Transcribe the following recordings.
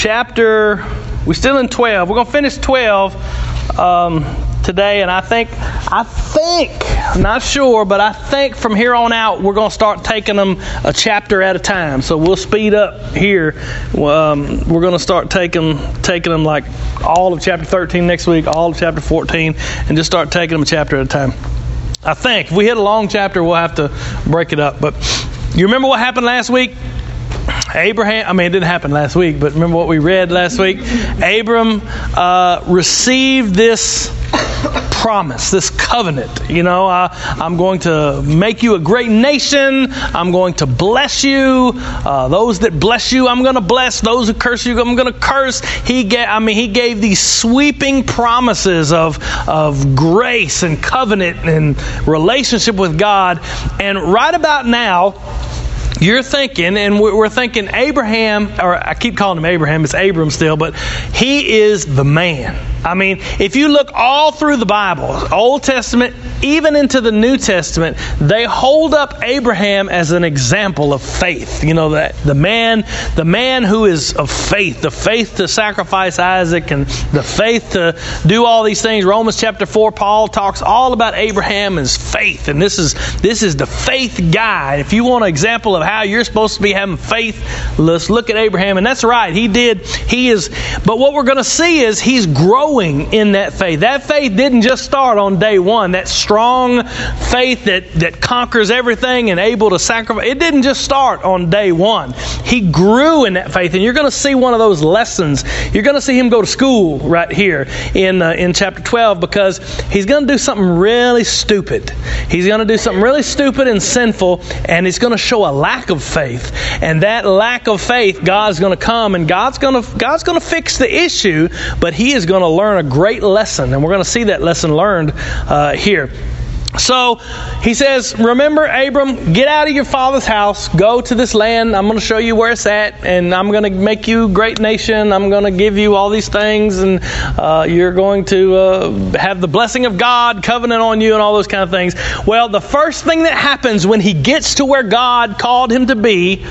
chapter, we're still in 12. We're going to finish 12 um, today, and I think, I think, I'm not sure, but I think from here on out we're going to start taking them a chapter at a time. So we'll speed up here. Um, we're going to start taking taking them like all of chapter 13 next week, all of chapter 14, and just start taking them a chapter at a time. I think if we hit a long chapter, we'll have to break it up. But you remember what happened last week? Abraham, I mean, it didn't happen last week, but remember what we read last week? Abram uh, received this promise, this covenant. You know, I'm going to make you a great nation. I'm going to bless you. Uh, those that bless you, I'm going to bless. Those who curse you, I'm going to curse. He gave, I mean, he gave these sweeping promises of of grace and covenant and relationship with God. And right about now, you're thinking, and we're thinking Abraham, or I keep calling him Abraham, it's Abram still, but he is the man. I mean, if you look all through the Bible, Old Testament, even into the New Testament, they hold up Abraham as an example of faith. You know that the man, the man who is of faith, the faith to sacrifice Isaac, and the faith to do all these things. Romans chapter four, Paul talks all about Abraham and his faith, and this is this is the faith guy. If you want an example of how you're supposed to be having faith, let's look at Abraham, and that's right. He did. He is. But what we're going to see is he's growing in that faith. That faith didn't just start on day one. That strong faith that, that conquers everything and able to sacrifice, it didn't just start on day one. He grew in that faith. And you're going to see one of those lessons. You're going to see him go to school right here in, uh, in chapter 12 because he's going to do something really stupid. He's going to do something really stupid and sinful, and he's going to show a lack of faith. And that lack of faith, God's going to come and God's going to God's going to fix the issue, but he is going to learn a great lesson, and we're going to see that lesson learned uh, here. So he says, Remember, Abram, get out of your father's house, go to this land. I'm going to show you where it's at, and I'm going to make you a great nation. I'm going to give you all these things, and uh, you're going to uh, have the blessing of God, covenant on you, and all those kind of things. Well, the first thing that happens when he gets to where God called him to be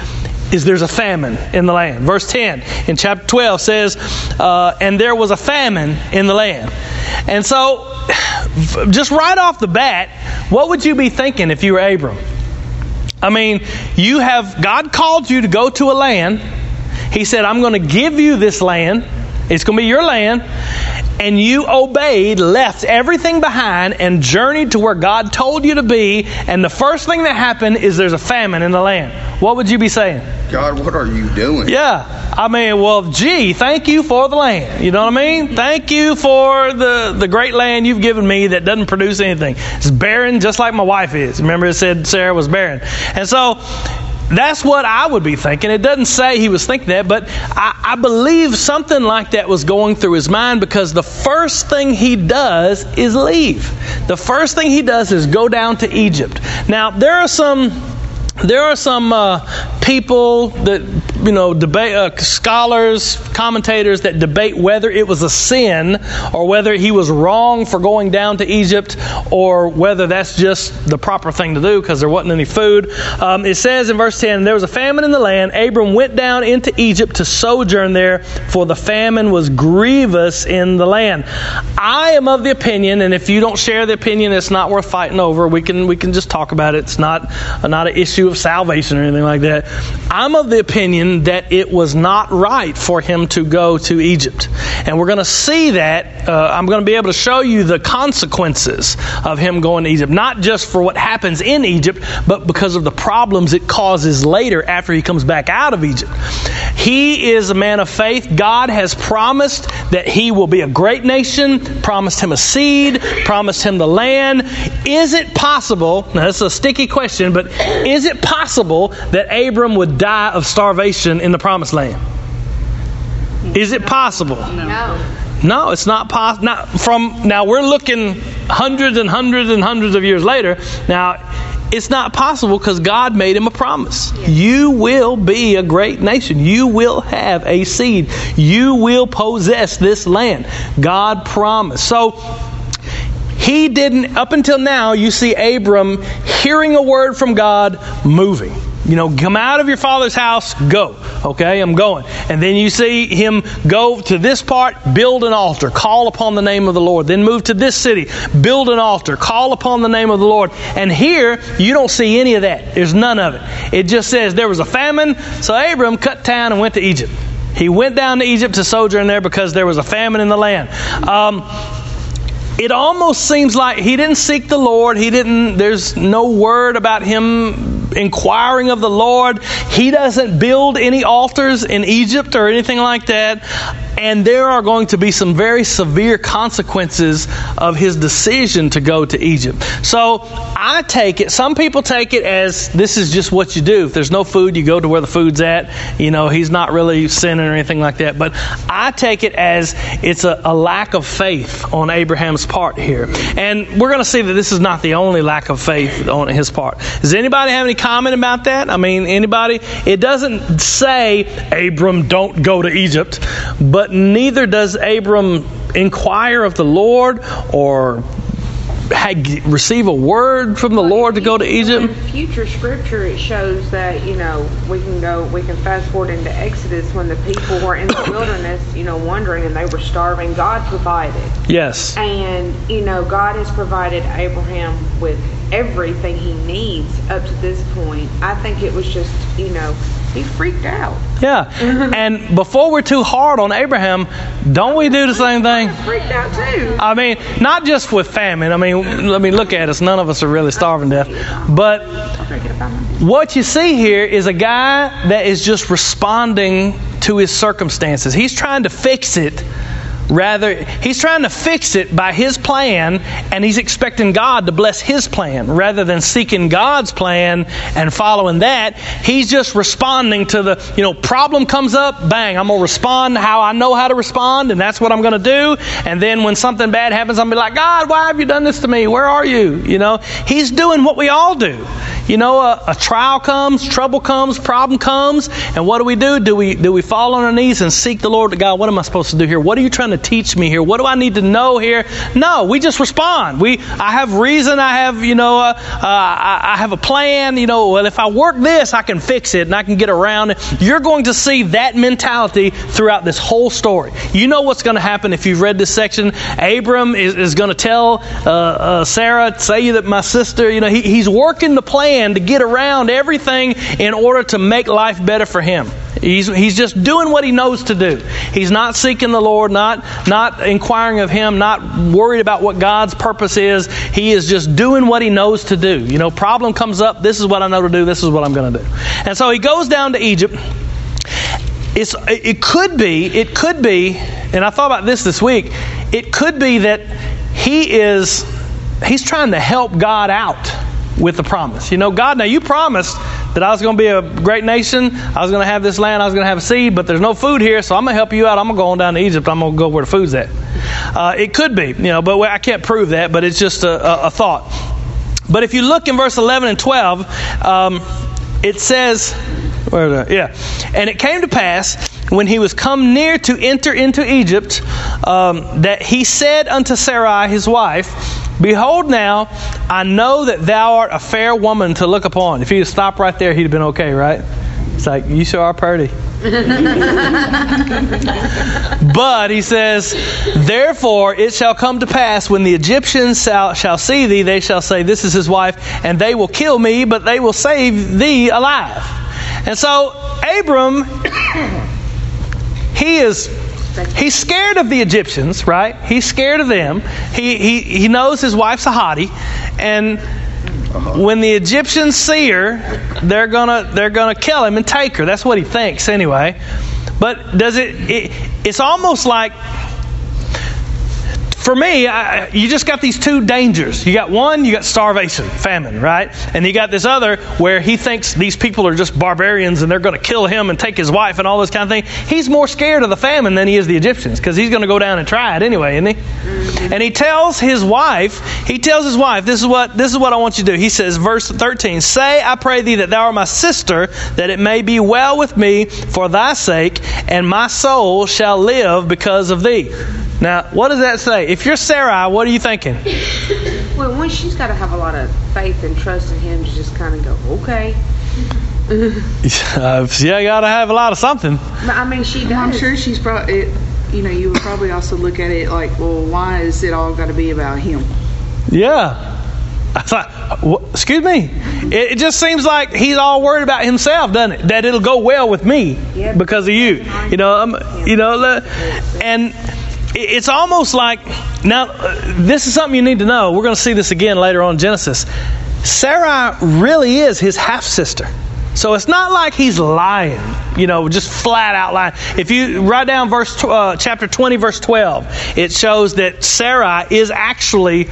is there's a famine in the land. Verse 10 in chapter 12 says, uh, And there was a famine in the land. And so, just right off the bat, what would you be thinking if you were Abram? I mean, you have, God called you to go to a land. He said, I'm going to give you this land. It's going to be your land and you obeyed, left everything behind, and journeyed to where God told you to be, and the first thing that happened is there's a famine in the land, what would you be saying? God, what are you doing? Yeah. I mean, well, gee, thank you for the land. You know what I mean? Thank you for the, the great land you've given me that doesn't produce anything. It's barren just like my wife is. Remember, it said Sarah was barren. And so, that's what I would be thinking. It doesn't say he was thinking that, but I, I, believe something like that was going through his mind because the first thing he does is leave. The first thing he does is go down to Egypt. Now, there are some there are some uh, people that you know debate uh, scholars commentators that debate whether it was a sin or whether he was wrong for going down to egypt or whether that's just the proper thing to do because there wasn't any food. Um, it says in verse 10 there was a famine in the land. Abram went down into egypt to sojourn there for the famine was grievous in the land. I am of the opinion and if you don't share the opinion it's not worth fighting over. We can we can just talk about it. It's not not an issue of salvation or anything like that. I'm of the opinion that it was not right for him to go to Egypt. And we're going to see that. Uh, I'm going to be able to show you the consequences of him going to Egypt. Not just for what happens in Egypt, but because of the problems it causes later after he comes back out of Egypt. He is a man of faith. God has promised that he will be a great nation, promised him a seed, promised him the land. Is it possible? Now, that's a sticky question, but is it possible that Abram would die of starvation in the promised land? Is it possible? No. No, it's not possible. Not from now we're looking hundreds and hundreds and hundreds of years later. Now, it's not possible because God made him a promise. Yes. You will be a great nation. You will have a seed. You will possess this land. God promised. So he didn't, up until now, you see Abram hearing a word from God, moving. You know, come out of your father's house, go. Okay, I'm going. And then you see him go to this part, build an altar, call upon the name of the Lord. Then move to this city, build an altar, call upon the name of the Lord. And here, you don't see any of that. There's none of it. It just says there was a famine, so Abram cut town and went to Egypt. He went down to Egypt to sojourn there because there was a famine in the land. Um, it almost seems like he didn't seek the Lord. He didn't, there's no word about him inquiring of the Lord. He doesn't build any altars in Egypt or anything like that. And there are going to be some very severe consequences of his decision to go to Egypt. So I take it, some people take it as this is just what you do. If there's no food, you go to where the food's at. You know, he's not really sinning or anything like that. But I take it as it's a, a lack of faith on Abraham's part here. And we're going to see that this is not the only lack of faith on his part. Does anybody have any comment about that? I mean, anybody? It doesn't say, Abram, don't go to Egypt. But but neither does Abram inquire of the Lord or receive a word from the Lord to go to Egypt? In future scripture, it shows that you know we can go, we can fast forward into Exodus when the people were in the wilderness, you know, wandering and they were starving. God provided. Yes. And you know, God has provided Abraham with everything he needs up to this point. I think it was just, you know, he freaked out. Yeah. Mm-hmm. and before we're too hard on Abraham, don't we do the same thing? Freaked out too. I mean, not just with famine. I mean, let me look at us. None of us are really starving to death. But what you see here is a guy that is just responding to his circumstances. He's trying to fix it Rather, he's trying to fix it by his plan, and he's expecting God to bless his plan. Rather than seeking God's plan and following that, he's just responding to the, you know, problem comes up, bang, I'm going to respond how I know how to respond, and that's what I'm going to do. And then when something bad happens, I'm going to be like, God, why have you done this to me? Where are you? You know, he's doing what we all do. You know, a, a, trial comes, trouble comes, problem comes, and what do we do? Do we do we fall on our knees and seek the Lord God? What am I supposed to do here? What are you trying to teach me here? What do I need to know here? No, we just respond. We I have reason. I have you know uh, uh, I, I have a plan. You know, well if I work this, I can fix it and I can get around it. You're going to see that mentality throughout this whole story. You know what's going to happen if you've read this section. Abram is, is going to tell uh, uh, Sarah, say that my sister. You know, he, he's working the plan plan to get around everything in order to make life better for him. He's, he's just doing what he knows to do. He's not seeking the Lord, not, not inquiring of him, not worried about what God's purpose is. He is just doing what he knows to do. You know, problem comes up, this is what I know to do, this is what I'm going to do. And so he goes down to Egypt. It's, it could be, it could be, and I thought about this this week, it could be that he is, he's trying to help God out with the promise. You know, God, now you promised that I was going to be a great nation. I was going to have this land. I was going to have a seed, but there's no food here, so I'm going to help you out. I'm going to go on down to Egypt. I'm going to go where the food's at. Uh, it could be, you know, but I can't prove that, but it's just a, a, a thought. But if you look in verse 11 and 12, um, it says, Yeah. And it came to pass when he was come near to enter into Egypt um, that he said unto Sarai his wife, Behold, now I know that thou art a fair woman to look upon. If he'd stopped right there, he'd have been okay, right? It's like, you sure are pretty. but he says, Therefore it shall come to pass when the Egyptians shall, shall see thee, they shall say, This is his wife, and they will kill me, but they will save thee alive. And so Abram, he is He's scared of the Egyptians, right? He's scared of them. He, he, he knows his wife's a hottie. And when the Egyptians see her, they're gonna they're gonna kill him and take her. That's what he thinks anyway. But does it, it it's almost like for me, I, you just got these two dangers. You got one, you got starvation, famine, right? And you got this other where he thinks these people are just barbarians and they're going to kill him and take his wife and all this kind of thing. He's more scared of the famine than he is the Egyptians because he's going to go down and try it anyway, isn't he? And he tells his wife, he tells his wife, this is what this is what I want you to do. He says, verse 13, Say, I pray thee that thou art my sister, that it may be well with me for thy sake, and my soul shall live because of thee. Now, what does that say? If you're Sarai, what are you thinking? Well, one, she's got to have a lot of faith and trust in him to just kind of go, okay. uh, yeah, you got to have a lot of something. But, I mean, she does. I'm sure she's probably, you know, you would probably also look at it like, well, why is it all got to be about him? Yeah. I thought, what, excuse me. It, it, just seems like he's all worried about himself, doesn't it? That it'll go well with me Yeah. because of you. You know, um, you know, and it- it's almost like now. uh, This is something you need to know. We're going to see this again later on Genesis. Sarah really is his half sister. So it's not like he's lying, you know, just flat out lying. If you write down verse uh, chapter 20, verse 12, it shows that Sarah is actually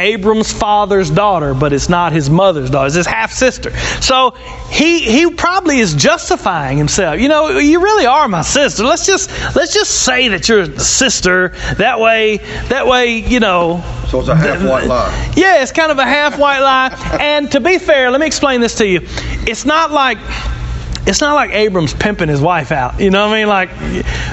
Abram's father's daughter, but it's not his mother's daughter. It's his half sister. So he he probably is justifying himself. You know, you really are my sister. Let's just let's just say that you're the sister. That way, that way, you know, So it's a half white lie. yeah, it's kind of a half white lie. And to be fair, let me explain this to you. It's not like it's not like Abram's pimping his wife out. You know what I mean? Like,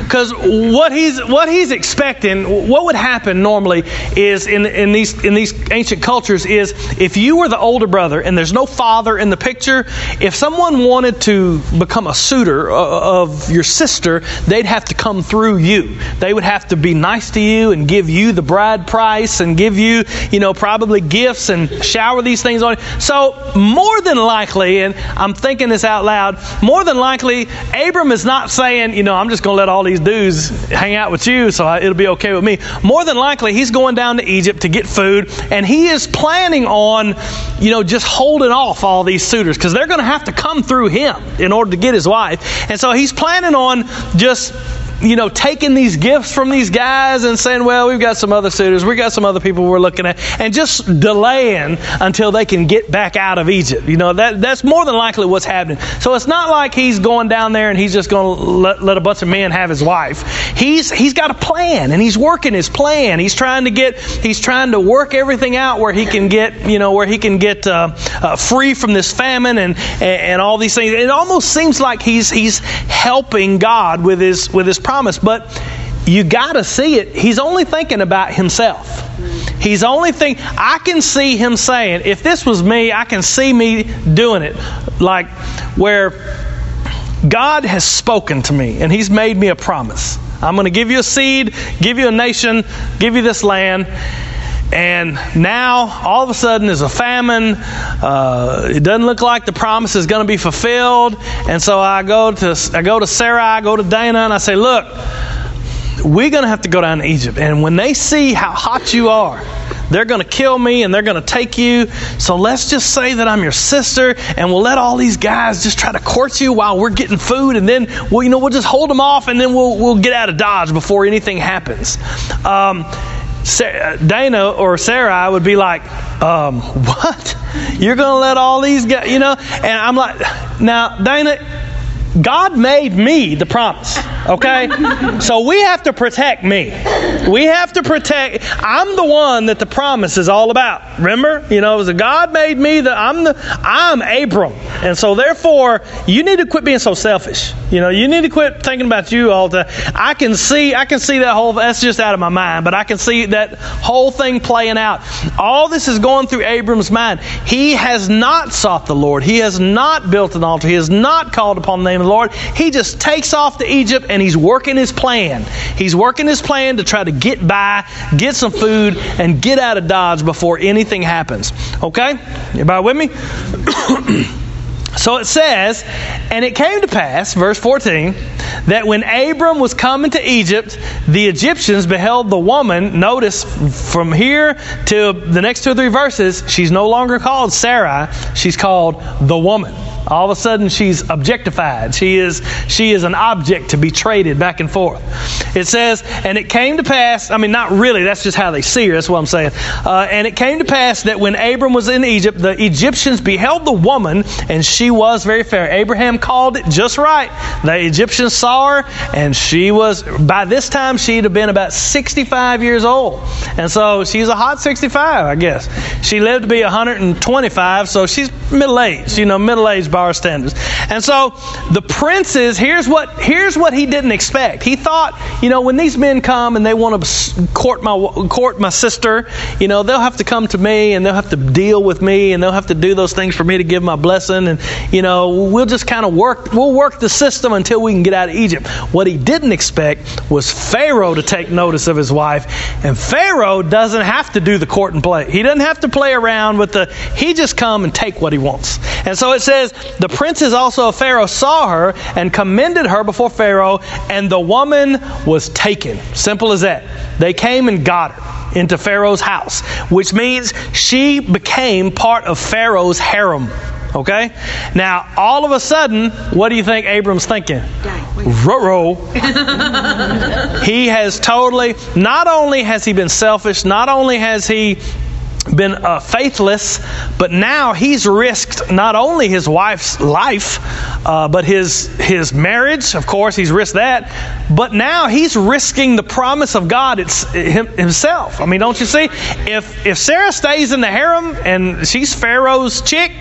because what he's what he's expecting, what would happen normally is in in these in these ancient cultures is if you were the older brother and there's no father in the picture, if someone wanted to become a suitor uh, of your sister, they'd have to come through you. They would have to be nice to you and give you the bride price and give you, you know, probably gifts and shower these things on you. So more than likely, and I'm thinking this out loud, more than likely, Abram is not saying, you know, I'm just going to let all these dudes hang out with you, so I, it'll be okay with me. More than likely, he's going down to Egypt to get food, and he is planning on, you know, just holding off all these suitors because they're going to have to come through him in order to get his wife. And so he's planning on just you know, taking these gifts from these guys and saying, well, we've got some other suitors, we've got some other people we're looking at, and just delaying until they can get back out of Egypt. You know, that that's more than likely what's happening. So it's not like he's going down there and he's just going to let, let a bunch of men have his wife. He's he's got a plan and he's working his plan. He's trying to get he's trying to work everything out where he can get you know where he can get uh, uh, free from this famine and, and and all these things. It almost seems like he's he's helping God with his with his promise, but you got to see it. He's only thinking about himself. He's only think I can see him saying, if this was me, I can see me doing it. Like where God has spoken to me and he's made me a promise. I'm going to give you a seed, give you a nation, give you this land. And now, all of a sudden, there's a famine. Uh, it doesn't look like the promise is going to be fulfilled. And so I go to I go to Sarah, I go to Dana, and I say, "Look, we're going to have to go down to Egypt. And when they see how hot you are, they're going to kill me and they're going to take you. So let's just say that I'm your sister, and we'll let all these guys just try to court you while we're getting food, and then we'll, you know, we'll just hold them off, and then we'll we'll get out of Dodge before anything happens." Um, Dana or Sarah would be like, um, "What? You're going to let all these guys, you know?" And I'm like, "Now, Dana, God made me the promise, okay? so we have to protect me. We have to protect. I'm the one that the promise is all about. Remember, you know, it was a God made me. The I'm the I'm Abram, and so therefore you need to quit being so selfish. You know, you need to quit thinking about you all the. I can see I can see that whole. That's just out of my mind, but I can see that whole thing playing out. All this is going through Abram's mind. He has not sought the Lord. He has not built an altar. He has not called upon the name of the Lord. He just takes off to Egypt and he's working his plan. He's working his plan to try to get by, get some food, and get out of Dodge before anything happens. Okay? Everybody with me? So it says, and it came to pass, verse 14, that when Abram was coming to Egypt, the Egyptians beheld the woman. Notice from here to the next two or three verses, she's no longer called Sarai, she's called the woman. All of a sudden, she's objectified. She is she is an object to be traded back and forth. It says, and it came to pass. I mean, not really. That's just how they see her. That's what I'm saying. Uh, and it came to pass that when Abram was in Egypt, the Egyptians beheld the woman, and she was very fair. Abraham called it just right. The Egyptians saw her, and she was by this time she'd have been about 65 years old, and so she's a hot 65, I guess. She lived to be 125, so she's middle aged. You know, middle aged by our standards. And so the princes, here's what here's what he didn't expect. He thought, you know, when these men come and they want to court my court my sister, you know, they'll have to come to me and they'll have to deal with me and they'll have to do those things for me to give my blessing and you know, we'll just kind of work we'll work the system until we can get out of Egypt. What he didn't expect was Pharaoh to take notice of his wife, and Pharaoh doesn't have to do the court and play. He doesn't have to play around with the he just come and take what he wants. And so it says, the princes also of Pharaoh saw her and commended her before Pharaoh, and the woman was taken. Simple as that. They came and got her into Pharaoh's house, which means she became part of Pharaoh's harem. Okay? Now, all of a sudden, what do you think Abram's thinking? Ruh-roh. he has totally, not only has he been selfish, not only has he been uh, faithless, but now he's risked not only his wife's life, uh, but his his marriage. Of course, he's risked that. But now he's risking the promise of God it's him, himself. I mean, don't you see? If if Sarah stays in the harem and she's Pharaoh's chick,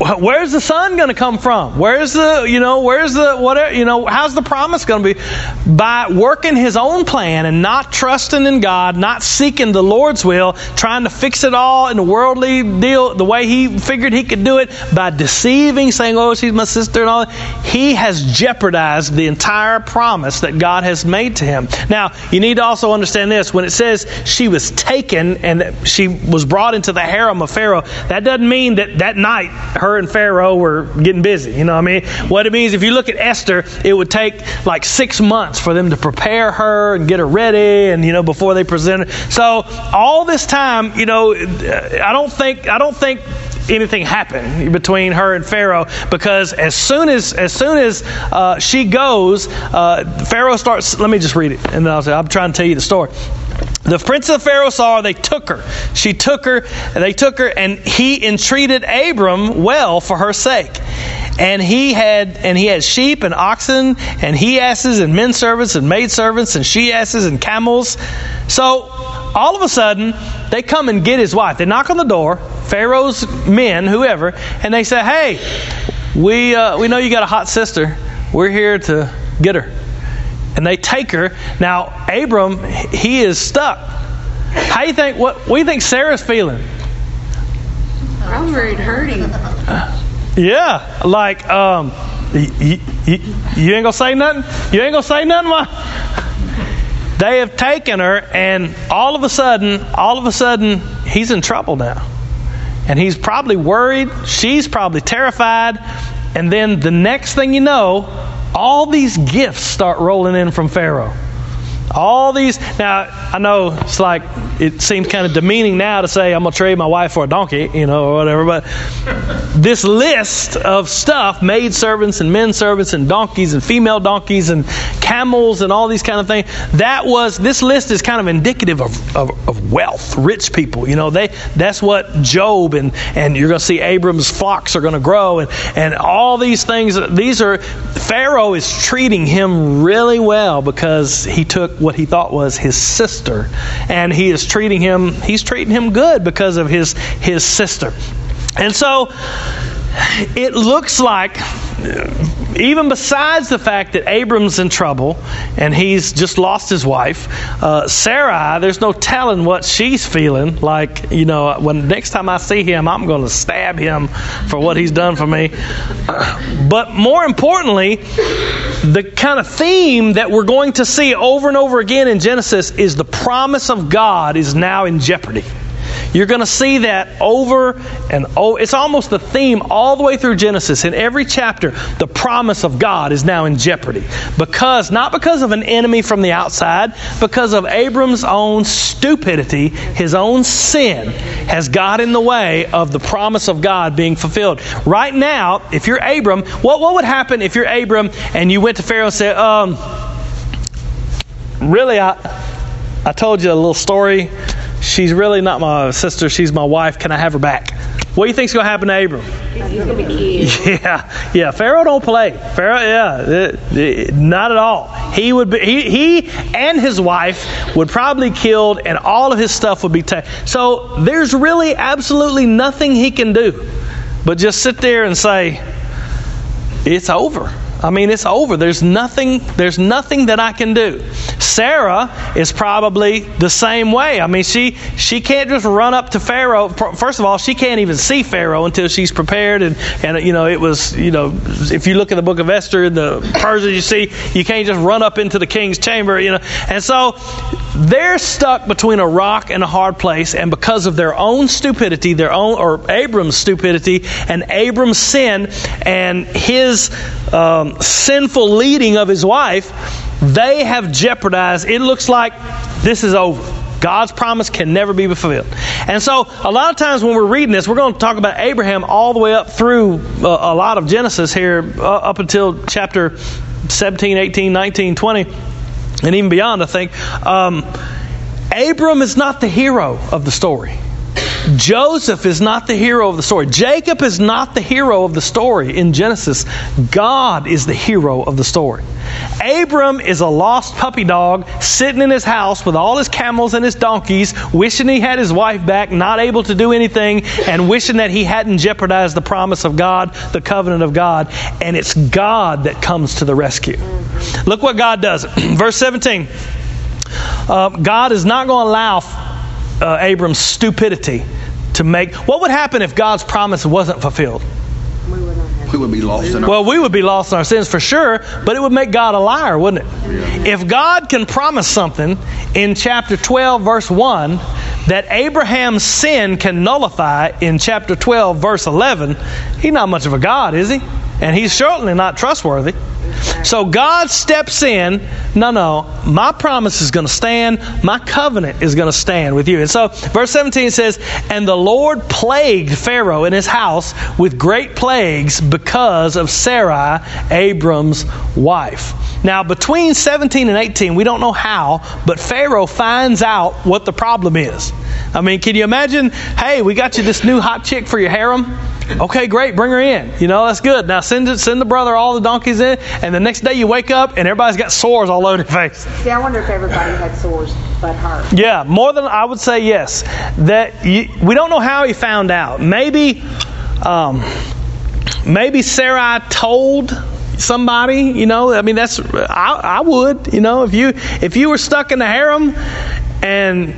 where's the son going to come from? Where's the, you know, where's the, whatever, you know, how's the promise going to be? By working his own plan and not trusting in God, not seeking the Lord's will, trying to fix it all in a worldly deal, the way he figured he could do it, by deceiving, saying, oh, she's my sister and all that, he has jeopardized the entire promise that God has made to him. Now, you need to also understand this. When it says she was taken and she was brought into the harem of Pharaoh, that doesn't mean that that night her her and Pharaoh were getting busy. You know what I mean? What it means, if you look at Esther, it would take like six months for them to prepare her and get her ready, and you know before they present her. So all this time, you know, I don't think I don't think anything happened between her and Pharaoh because as soon as as soon as uh, she goes, uh, Pharaoh starts. Let me just read it, and then I'll say I'm trying to tell you the story. The prince of Pharaoh saw her, they took her. She took her, they took her, and he entreated Abram well for her sake. And he had and he had sheep and oxen and he asses and men servants and maid servants and she asses and camels. So all of a sudden they come and get his wife. They knock on the door, Pharaoh's men, whoever, and they say, "Hey, we uh, we know you got a hot sister. We're here to get her." And they take her. Now, Abram, he is stuck. How do you think? What, you think Sarah's feeling? I'm very hurting. Yeah, like um, you, you, you ain't gonna say nothing. You ain't gonna say nothing. Why? They have taken her, and all of a sudden, all of a sudden, he's in trouble now, and he's probably worried. She's probably terrified, and then the next thing you know, all these gifts start rolling in from Pharaoh. All these. Now, I know it's like, it seems kind of demeaning now to say, I'm going to trade my wife for a donkey, you know, or whatever, but this list of stuff maid servants and men servants and donkeys and female donkeys and camels and all these kind of things that was, this list is kind of indicative of, of, of wealth, rich people. You know, they that's what Job and, and you're going to see Abram's flocks are going to grow and, and all these things. These are, Pharaoh is treating him really well because he took what he thought was his sister, and he is treating him. He's treating him good because of his his sister, and so it looks like even besides the fact that Abram's in trouble and he's just lost his wife, uh, Sarai, there's no telling what she's feeling. Like, you know, when next time I see him, I'm going to stab him for what he's done for me. But more importantly, the kind of theme that we're going to see over and over again in Genesis is the promise of God is now in jeopardy. You're going to see that over and over. It's almost the theme all the way through Genesis. In every chapter, the promise of God is now in jeopardy. Because, not because of an enemy from the outside, because of Abram's own stupidity, his own sin has got in the way of the promise of God being fulfilled. Right now, if you're Abram, what, what would happen if you're Abram and you went to Pharaoh and said, um, really, I, I told you a little story she's really not my sister, she's my wife. Can I have her back? What do you think's going to happen to Abram? He's going to be killed. Yeah, yeah. Pharaoh don't play. Pharaoh, yeah, not at all. He would be. He, he and his wife would probably killed, and all of his stuff would be taken. So there's really absolutely nothing he can do. but just sit there and say, it's over. I mean, it's over. There's nothing. There's nothing that I can do. Sarah is probably the same way. I mean, she she can't just run up to Pharaoh. First of all, she can't even see Pharaoh until she's prepared. And and you know, it was you know, if you look at the book of Esther, and the Persians you see, you can't just run up into the king's chamber. You know, and so they're stuck between a rock and a hard place, and because of their own stupidity, their own or Abram's stupidity and Abram's sin and his um, sinful leading of his wife, they have jeopardized. It looks like this is over. God's promise can never be fulfilled. And so, a lot of times when we're reading this, we're going to talk about Abraham all the way up through a, uh, a lot of Genesis here, uh, up until chapter 17, 18, 19, 20, and even beyond, I think. Um, Abram is not the hero of the story. Joseph is not the hero of the story. Jacob is not the hero of the story in Genesis. God is the hero of the story. Abram is a lost puppy dog sitting in his house with all his camels and his donkeys, wishing he had his wife back, not able to do anything, and wishing that he hadn't jeopardized the promise of God, the covenant of God. And it's God that comes to the rescue. Look what God does. Verse 17 uh, God is not going to allow uh, Abram's stupidity to make. What would happen if God's promise wasn't fulfilled? We would be lost in our Well, we would be lost in our sins for sure, but it would make God a liar, wouldn't it? Yeah. If God can promise something in chapter 12, verse 1, that Abraham's sin can nullify in chapter 12, verse 11, he's not much of a God, is he? And he's certainly not trustworthy. So God steps in. No, no, my promise is going to stand. My covenant is going to stand with you. And so, verse 17 says, And the Lord plagued Pharaoh and his house with great plagues because of Sarai, Abram's wife. Now, between 17 and 18, we don't know how, but Pharaoh finds out what the problem is. I mean, can you imagine? Hey, we got you this new hot chick for your harem. Okay, great, bring her in. You know, that's good. Now send it, send the brother all the donkeys in, and the next day you wake up and everybody's got sores all over their face. See, I wonder if everybody had sores but her. Yeah, more than I would say yes. That you, we don't know how he found out. Maybe, um, maybe Sarai told somebody you know i mean that's I, I would you know if you if you were stuck in the harem and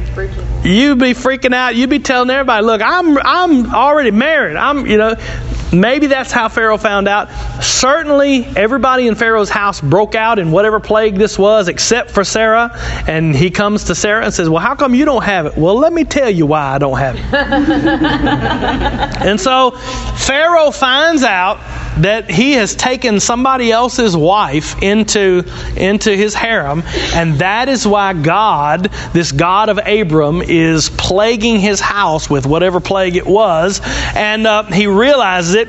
you'd be freaking out. You'd be telling everybody, "Look, I'm I'm already married. I'm you know." Maybe that's how Pharaoh found out. Certainly, everybody in Pharaoh's house broke out in whatever plague this was, except for Sarah. And he comes to Sarah and says, "Well, how come you don't have it?" Well, let me tell you why I don't have it. and so Pharaoh finds out that he has taken somebody else's wife into, into his harem, and that is why God, this God of Abram, is plaguing his house with whatever plague it was, and uh, he realizes it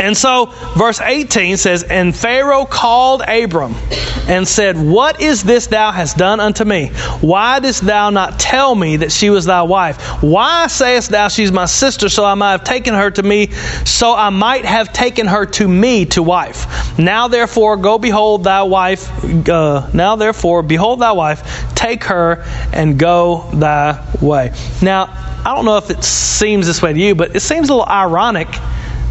and so, verse 18 says, And Pharaoh called Abram and said, What is this thou hast done unto me? Why didst thou not tell me that she was thy wife? Why sayest thou she's my sister, so I might have taken her to me, so I might have taken her to me to wife? Now therefore, go behold thy wife. Uh, now therefore, behold thy wife, take her and go thy way. Now, I don't know if it seems this way to you, but it seems a little ironic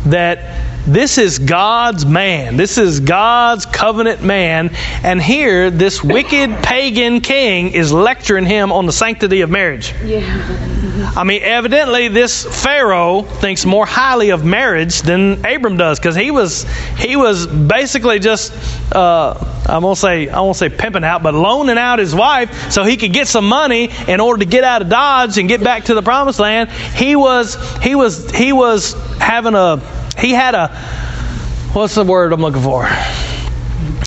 that this is God's man. This is God's covenant man. And here, this wicked pagan king is lecturing him on the sanctity of marriage. Yeah. I mean, evidently, this Pharaoh thinks more highly of marriage than Abram does, because he was he was basically just uh, I won't say I won't say pimping out, but loaning out his wife so he could get some money in order to get out of Dodge and get back to the promised land. He was he was he was having a he had a, what's the word I'm looking for?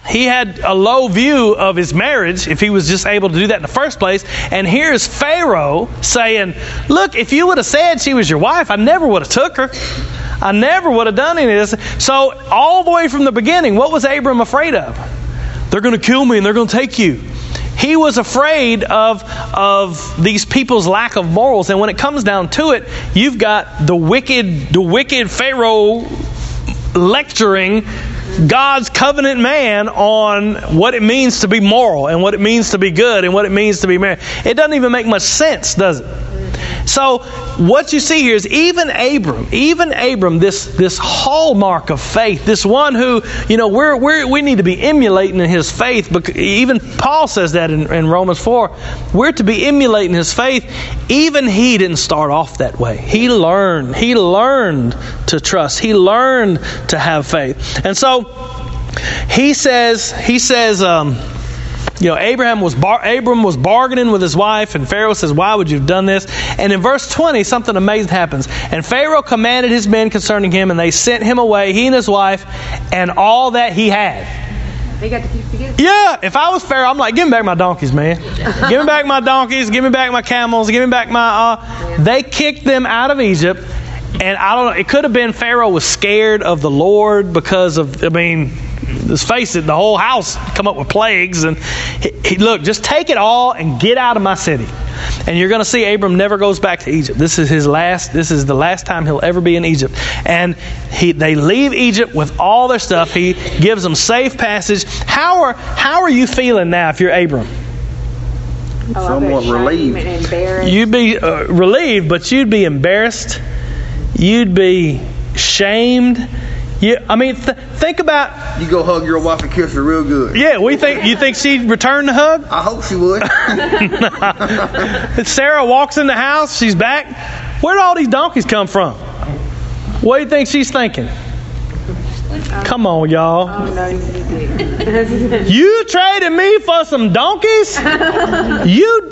He had a low view of his marriage if he was just able to do that in the first place. And here's Pharaoh saying, Look, if you would have said she was your wife, I never would have took her. I never would have done any of this. So, all the way from the beginning, what was Abram afraid of? They're going to kill me and they're going to take you. He was afraid of, of these people's lack of morals. And when it comes down to it, you've got the wicked, the wicked Pharaoh lecturing God's covenant man on what it means to be moral and what it means to be good and what it means to be married. It doesn't even make much sense, does it? So what you see here is even Abram, even Abram, this this hallmark of faith, this one who you know we're, we're we need to be emulating in his faith. Even Paul says that in, in Romans four, we're to be emulating his faith. Even he didn't start off that way. He learned. He learned to trust. He learned to have faith. And so he says he says. Um, you know, Abraham was bar- Abram was bargaining with his wife, and Pharaoh says, "Why would you have done this?" And in verse 20, something amazing happens. And Pharaoh commanded his men concerning him, and they sent him away, he and his wife, and all that he had. They got to keep together. Yeah, if I was Pharaoh, I'm like, give me back my donkeys, man. give me back my donkeys. Give me back my camels. Give me back my. Uh. They kicked them out of Egypt, and I don't know. It could have been Pharaoh was scared of the Lord because of. I mean, let's face it, the whole house come up with plagues. And he, he, look, just take it all and get out of my city. And you're going to see Abram never goes back to Egypt. This is his last. This is the last time he'll ever be in Egypt. And he, they leave Egypt with all their stuff. He gives them safe passage. How are how are you feeling now if you're Abram? Oh, Somewhat relieved. You'd be uh, relieved, but you'd be embarrassed. You'd be shamed yeah, I mean, th- think about. You go hug your wife and kiss her real good. Yeah, we think you think she'd return the hug. I hope she would. Sarah walks in the house. She's back. Where did all these donkeys come from? What do you think she's thinking? Come on, y'all. Oh, no, you traded me for some donkeys? you,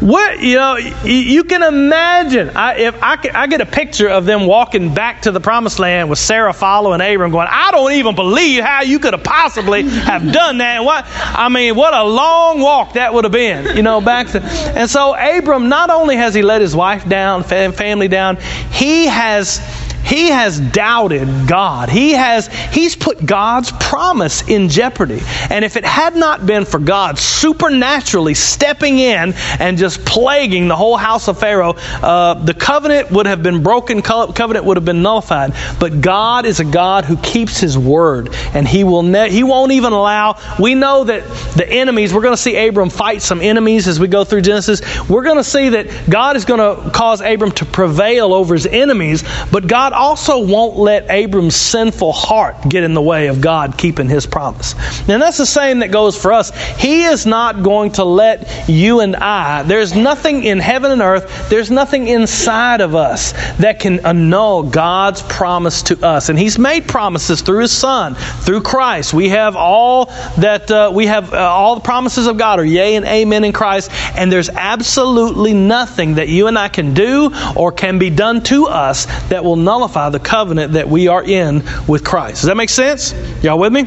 what? You know, you, can imagine. I, if I, I get a picture of them walking back to the promised land with Sarah following Abram, going, I don't even believe how you could have possibly have done that. And What? I mean, what a long walk that would have been. You know, back to. And so Abram, not only has he let his wife down, family down, he has he has doubted God. He has he's put God's promise in jeopardy. And if it had not been for God supernaturally stepping in and just plaguing the whole house of Pharaoh, uh, the covenant would have been broken. Covenant would have been nullified. But God is a God who keeps His word, and He will ne- He won't even allow. We know that the enemies. We're going to see Abram fight some enemies as we go through Genesis. We're going to see that God is going to cause Abram to prevail over his enemies, but God also won't let Abram's sinful heart get in the way of God keeping his promise. And that's the same that goes for us. He is not going to let you and I, there's nothing in heaven and earth, there's nothing inside of us that can annul God's promise to us. And He's made promises through His Son, through Christ. We have all that, uh, we have uh, all the promises of God are yea and amen in Christ. And there's absolutely nothing that you and I can do or can be done to us that will nullify the covenant that we are in with Christ. Does that make sense? Y'all with me?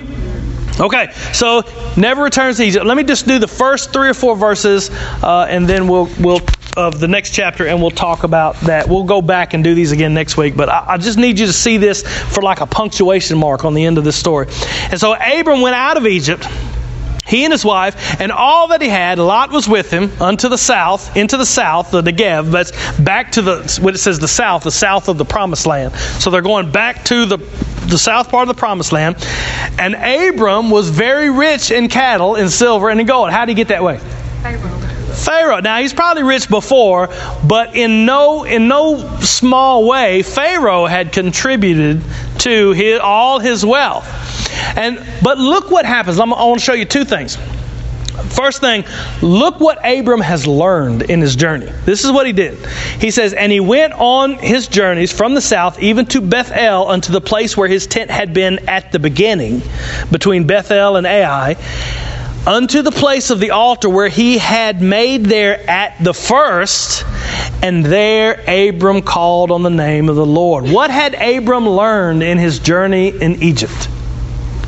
Okay, so never returns to Egypt. Let me just do the first three or four verses, uh, and then we'll we'll of the next chapter, and we'll talk about that. We'll go back and do these again next week, but I, I, just need you to see this for like a punctuation mark on the end of this story. And so Abram went out of Egypt he and his wife, and all that he had. Lot was with him unto the south, into the south, the Negev, but back to the, what it says, the south, the south of the promised land. So they're going back to the, the south part of the promised land. And Abram was very rich in cattle, in silver, and in gold. How did he get that way? Pharaoh. Now he's probably rich before, but in no in no small way, Pharaoh had contributed to his, all his wealth. And but look what happens. I'm, I want to show you two things. First thing, look what Abram has learned in his journey. This is what he did. He says, And he went on his journeys from the south, even to Bethel, unto the place where his tent had been at the beginning, between Bethel and Ai, unto the place of the altar where he had made there at the first, and there Abram called on the name of the Lord. What had Abram learned in his journey in Egypt?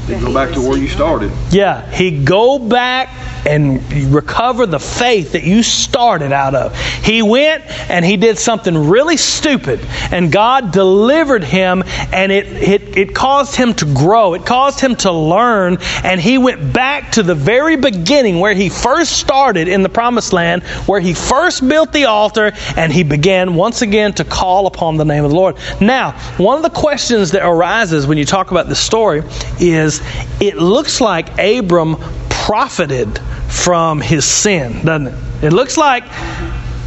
Go back to where you started. Yeah, he go back and recover the faith that you started out of. He went and he did something really stupid, and God delivered him, and it, it, it caused him to grow. It caused him to learn, and he went back to the very beginning where he first started in the promised land, where he first built the altar, and he began once again to call upon the name of the Lord. Now, one of the questions that arises when you talk about this story is it looks like Abram profited from his sin, doesn't it? It looks like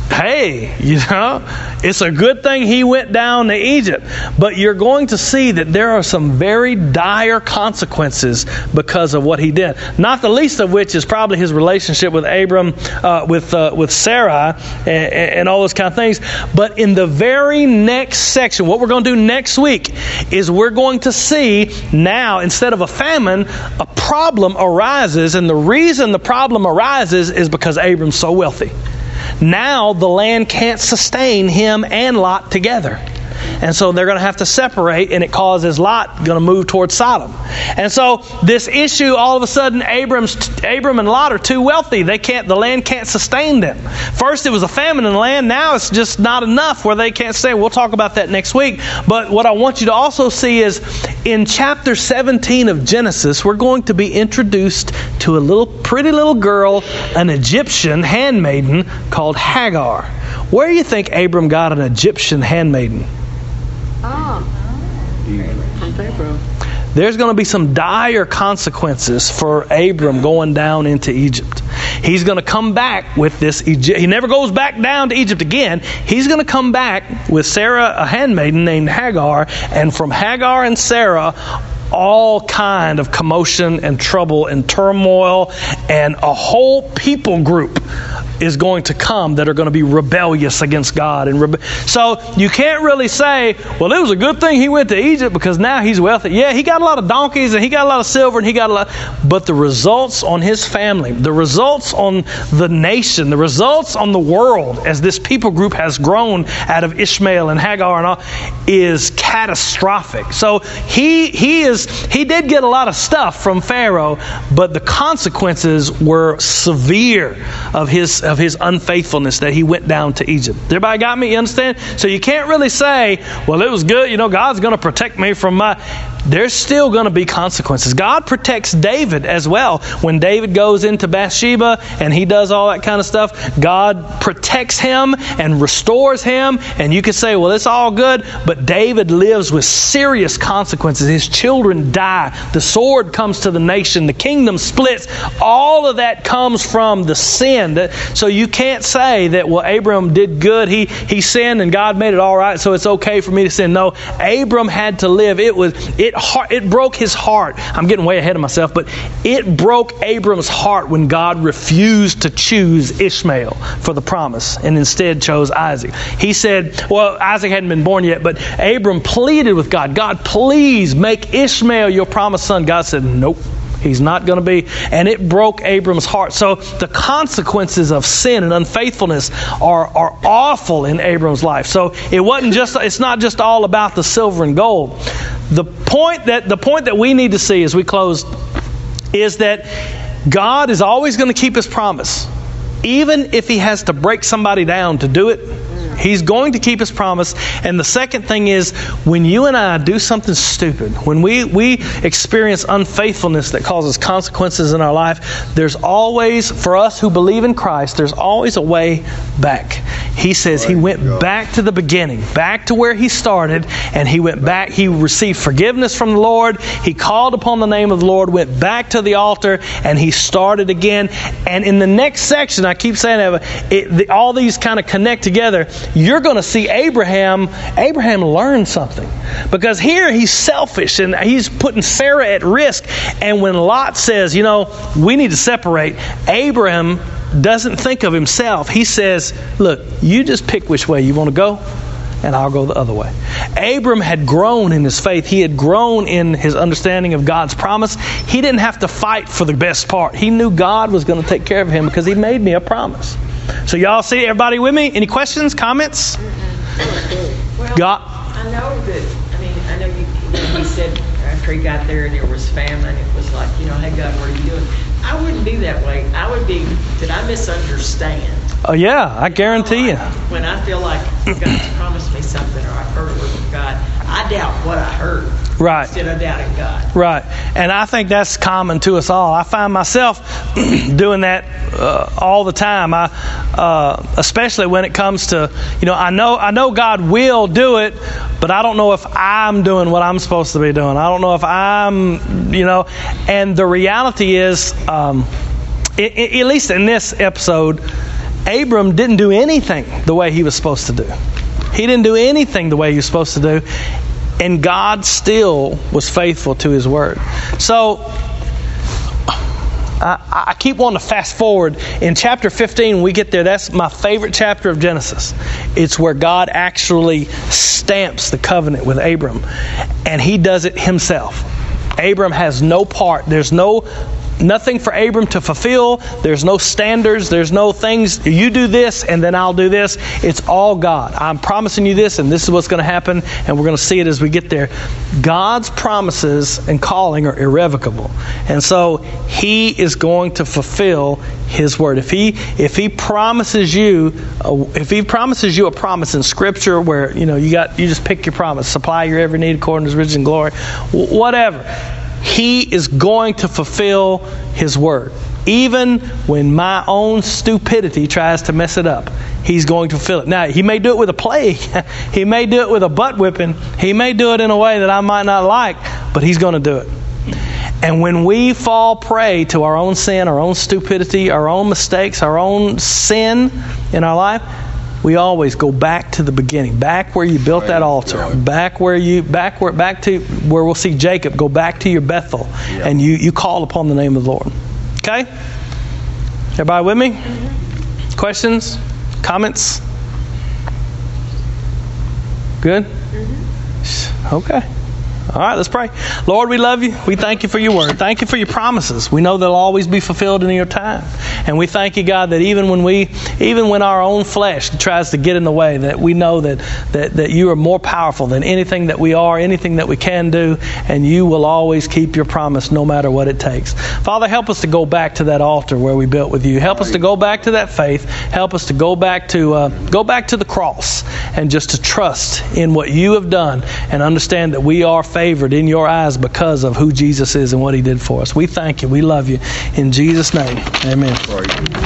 hey, you know, it's a good thing he went down to Egypt. But you're going to see that there are some very dire consequences because of what he did. Not the least of which is probably his relationship with Abram, uh, with uh, with Sarah, and, and all those kind of things. But in the very next section, what we're going to do next week is we're going to see now instead of a famine, a problem arises, and the reason the problem arises is because Abram's so wealthy. Now the land can't sustain him and Lot together. And so they're going to have to separate, and it causes Lot going to move towards Sodom. And so this issue, all of a sudden, Abram's, Abram and Lot are too wealthy. They can't. The land can't sustain them. First, it was a famine in the land. Now it's just not enough where they can't stay. We'll talk about that next week. But what I want you to also see is in chapter 17 of Genesis, we're going to be introduced to a little pretty little girl, an Egyptian handmaiden called Hagar. Where do you think Abram got an Egyptian handmaiden? There's going to be some dire consequences for Abram going down into Egypt. He's going to come back with this Egypt. He never goes back down to Egypt again. He's going to come back with Sarah, a handmaiden named Hagar, and from Hagar and Sarah, all kind of commotion and trouble and turmoil and a whole people group is going to come that are going to be rebellious against God and rebe- so you can't really say well it was a good thing he went to Egypt because now he's wealthy. Yeah he got a lot of donkeys and he got a lot of silver and he got a lot but the results on his family the results on the nation the results on the world as this people group has grown out of Ishmael and Hagar and all is catastrophic. So he he is he did get a lot of stuff from Pharaoh but the consequences were severe of his of his unfaithfulness that he went down to Egypt. Everybody got me? You understand? So you can't really say, well, it was good. You know, God's going to protect me from my. There's still going to be consequences. God protects David as well. When David goes into Bathsheba and he does all that kind of stuff, God protects him and restores him. And you could say, well, it's all good. But David lives with serious consequences. His children die. The sword comes to the nation. The kingdom splits. All of that comes from the sin. So you can't say that, well, Abram did good. He, he sinned and God made it all right, so it's okay for me to sin. No, Abram had to live. It was it it broke his heart. I'm getting way ahead of myself, but it broke Abram's heart when God refused to choose Ishmael for the promise and instead chose Isaac. He said, well, Isaac hadn't been born yet, but Abram pleaded with God, God, please make Ishmael your promised son. God said, nope. He's not going to be. And it broke Abram's heart. So the consequences of sin and unfaithfulness are, are awful in Abram's life. So it wasn't just, it's not just all about the silver and gold. The point that, the point that we need to see as we close is that God is always going to keep his promise. Even if he has to break somebody down to do it, He's going to keep his promise. And the second thing is when you and I do something stupid, when we, we experience unfaithfulness that causes consequences in our life, there's always, for us who believe in Christ, there's always a way back. He says he went back to the beginning, back to where he started, and he went back. He received forgiveness from the Lord. He called upon the name of the Lord, went back to the altar, and he started again. And in the next section, I keep saying that, it, the, all these kind of connect together you're going to see Abraham. Abraham learned something because here he's selfish and he's putting Sarah at risk. And when Lot says, you know, we need to separate, Abraham doesn't think of himself. He says, look, you just pick which way you want to go and I'll go the other way. Abram had grown in his faith. He had grown in his understanding of God's promise. He didn't have to fight for the best part. He knew God was going to take care of him because he made me a promise. So y'all see everybody with me? Any questions, comments? Well, God. I know that. I mean, I know you. He said after he got there and there was famine, it was like, you know, hey God, what are you doing? I wouldn't be that way. I would be. Did I misunderstand? Oh yeah, I guarantee you. When I feel like God's promised me something or I've heard a word from God, I doubt what I heard. Right. Instead of doubting God. Right. And I think that's common to us all. I find myself doing that uh, all the time. I, uh, especially when it comes to, you know, I know I know God will do it, but I don't know if I'm doing what I'm supposed to be doing. I don't know if I'm, you know, and the reality is, um, i i at least in this episode, Abram didn't do anything the way he was supposed to do. He didn't do anything the way he was supposed to do, and God still was faithful to his word. So I, I, keep wanting to fast forward. In chapter 15, we get there. That's my favorite chapter of Genesis. It's where God actually stamps the covenant with Abram, and he does it himself. Abram has no part. There's no nothing for Abram to fulfill. There's no standards. There's no things. You do this, and then I'll do this. It's all God. I'm promising you this, and this is what's going to happen, and we're going to see it as we get there. God's promises and calling are irrevocable, and so He is going to fulfill His word. If He if He promises you, if He promises you a promise in Scripture where you know you got you just pick your promise, supply your every need according to His riches and glory, whatever he is going to fulfill His word. Even when my own stupidity tries to mess it up, He's going to fulfill it. Now, He may do it with a plague, He may do it with a butt whipping, He may do it in a way that I might not like, but He's going to do it. And when we fall prey to our own sin, our own stupidity, our own mistakes, our own sin in our life, we always go back to the beginning, back where you built that altar, back where you back where back to where we'll see Jacob. Go back to your Bethel, and you you call upon the name of the Lord. Okay, everybody with me? Mm-hmm. Questions, comments? Good. Mm-hmm. Okay. All right, let's pray. Lord, we love you. We thank you for your word. Thank you for your promises. We know they'll always be fulfilled in your time. And we thank you, God, that even when we, even when our own flesh tries to get in the way, that we know that, that, that you are more powerful than anything that we are, anything that we can do, and you will always keep your promise no matter what it takes. Father, help us to go back to that altar where we built with you. Help us to go back to that faith. Help us to go back to uh, go back to the cross and just to trust in what you have done and understand that we are favored in your eyes because of who Jesus is and what he did for us. We thank you. We love you. In Jesus' name, amen.